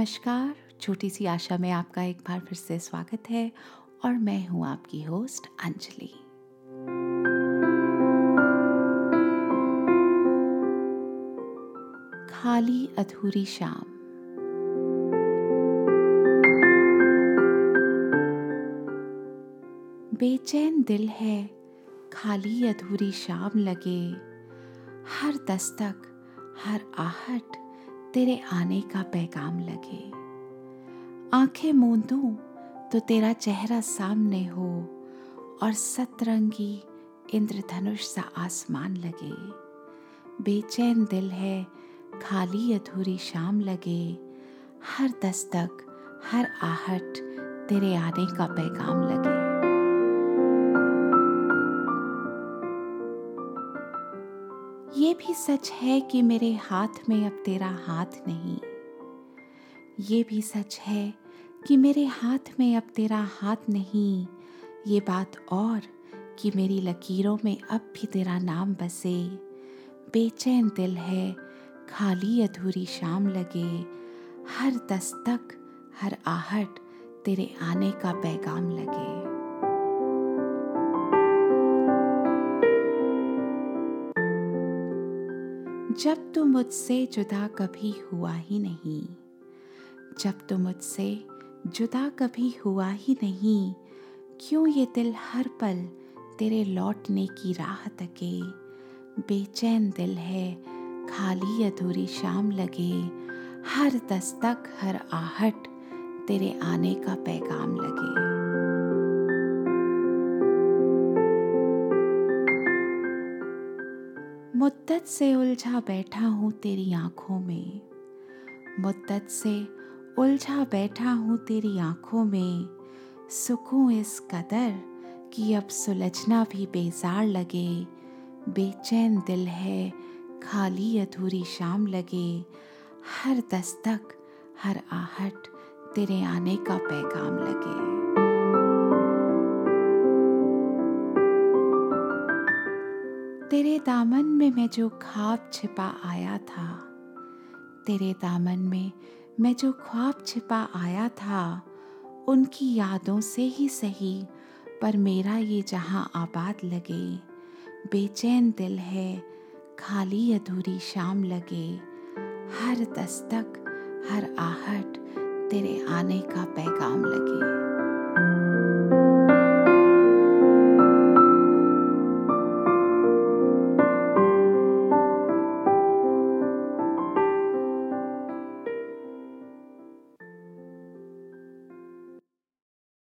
नमस्कार। छोटी सी आशा में आपका एक बार फिर से स्वागत है और मैं हूँ आपकी होस्ट अंजलि। खाली अधूरी शाम। बेचैन दिल है, खाली अधूरी शाम लगे। हर दस्तक, हर आहट तेरे आने का पैगाम लगे। आँखें मूंदूं तो तेरा चेहरा सामने हो और सतरंगी इंद्रधनुष सा आसमान लगे। बेचैन दिल है, खाली अधूरी शाम लगे। हर दस्तक, हर आहट तेरे आने का पैगाम लगे। भी सच है कि मेरे हाथ में अब तेरा हाथ नहीं। ये भी सच है कि मेरे हाथ में अब तेरा हाथ नहीं। ये बात और कि मेरी लकीरों में अब भी तेरा नाम बसे। बेचैन दिल है, खाली अधूरी शाम लगे। हर दस्तक, हर आहट तेरे आने का पैगाम लगे। जब तू मुझसे जुदा कभी हुआ ही नहीं, जब तू मुझसे जुदा कभी हुआ ही नहीं, क्यों ये दिल हर पल तेरे लौटने की राह तके? बेचैन दिल है, खाली अधूरी शाम लगे, हर दस्तक, हर आहट तेरे आने का पैगाम लगे। मुद्दत से उलझा बैठा हूँ तेरी आँखों में। मुद्दत से उलझा बैठा हूँ तेरी आँखों में। सुकून इस कदर कि अब सुलझना भी बेजार लगे। बेचैन दिल है, खाली अधूरी शाम लगे। हर दस्तक, हर आहट तेरे आने का पैगाम लगे। तेरे दामन में मैं जो ख्वाब छिपा आया था, तेरे दामन में मैं जो ख्वाब छिपा आया था, उनकी यादों से ही सही, पर मेरा ये जहाँ आबाद लगे, बेचैन दिल है, खाली अधूरी शाम लगे। हर दस्तक, हर आहट तेरे आने का पैगाम लगे।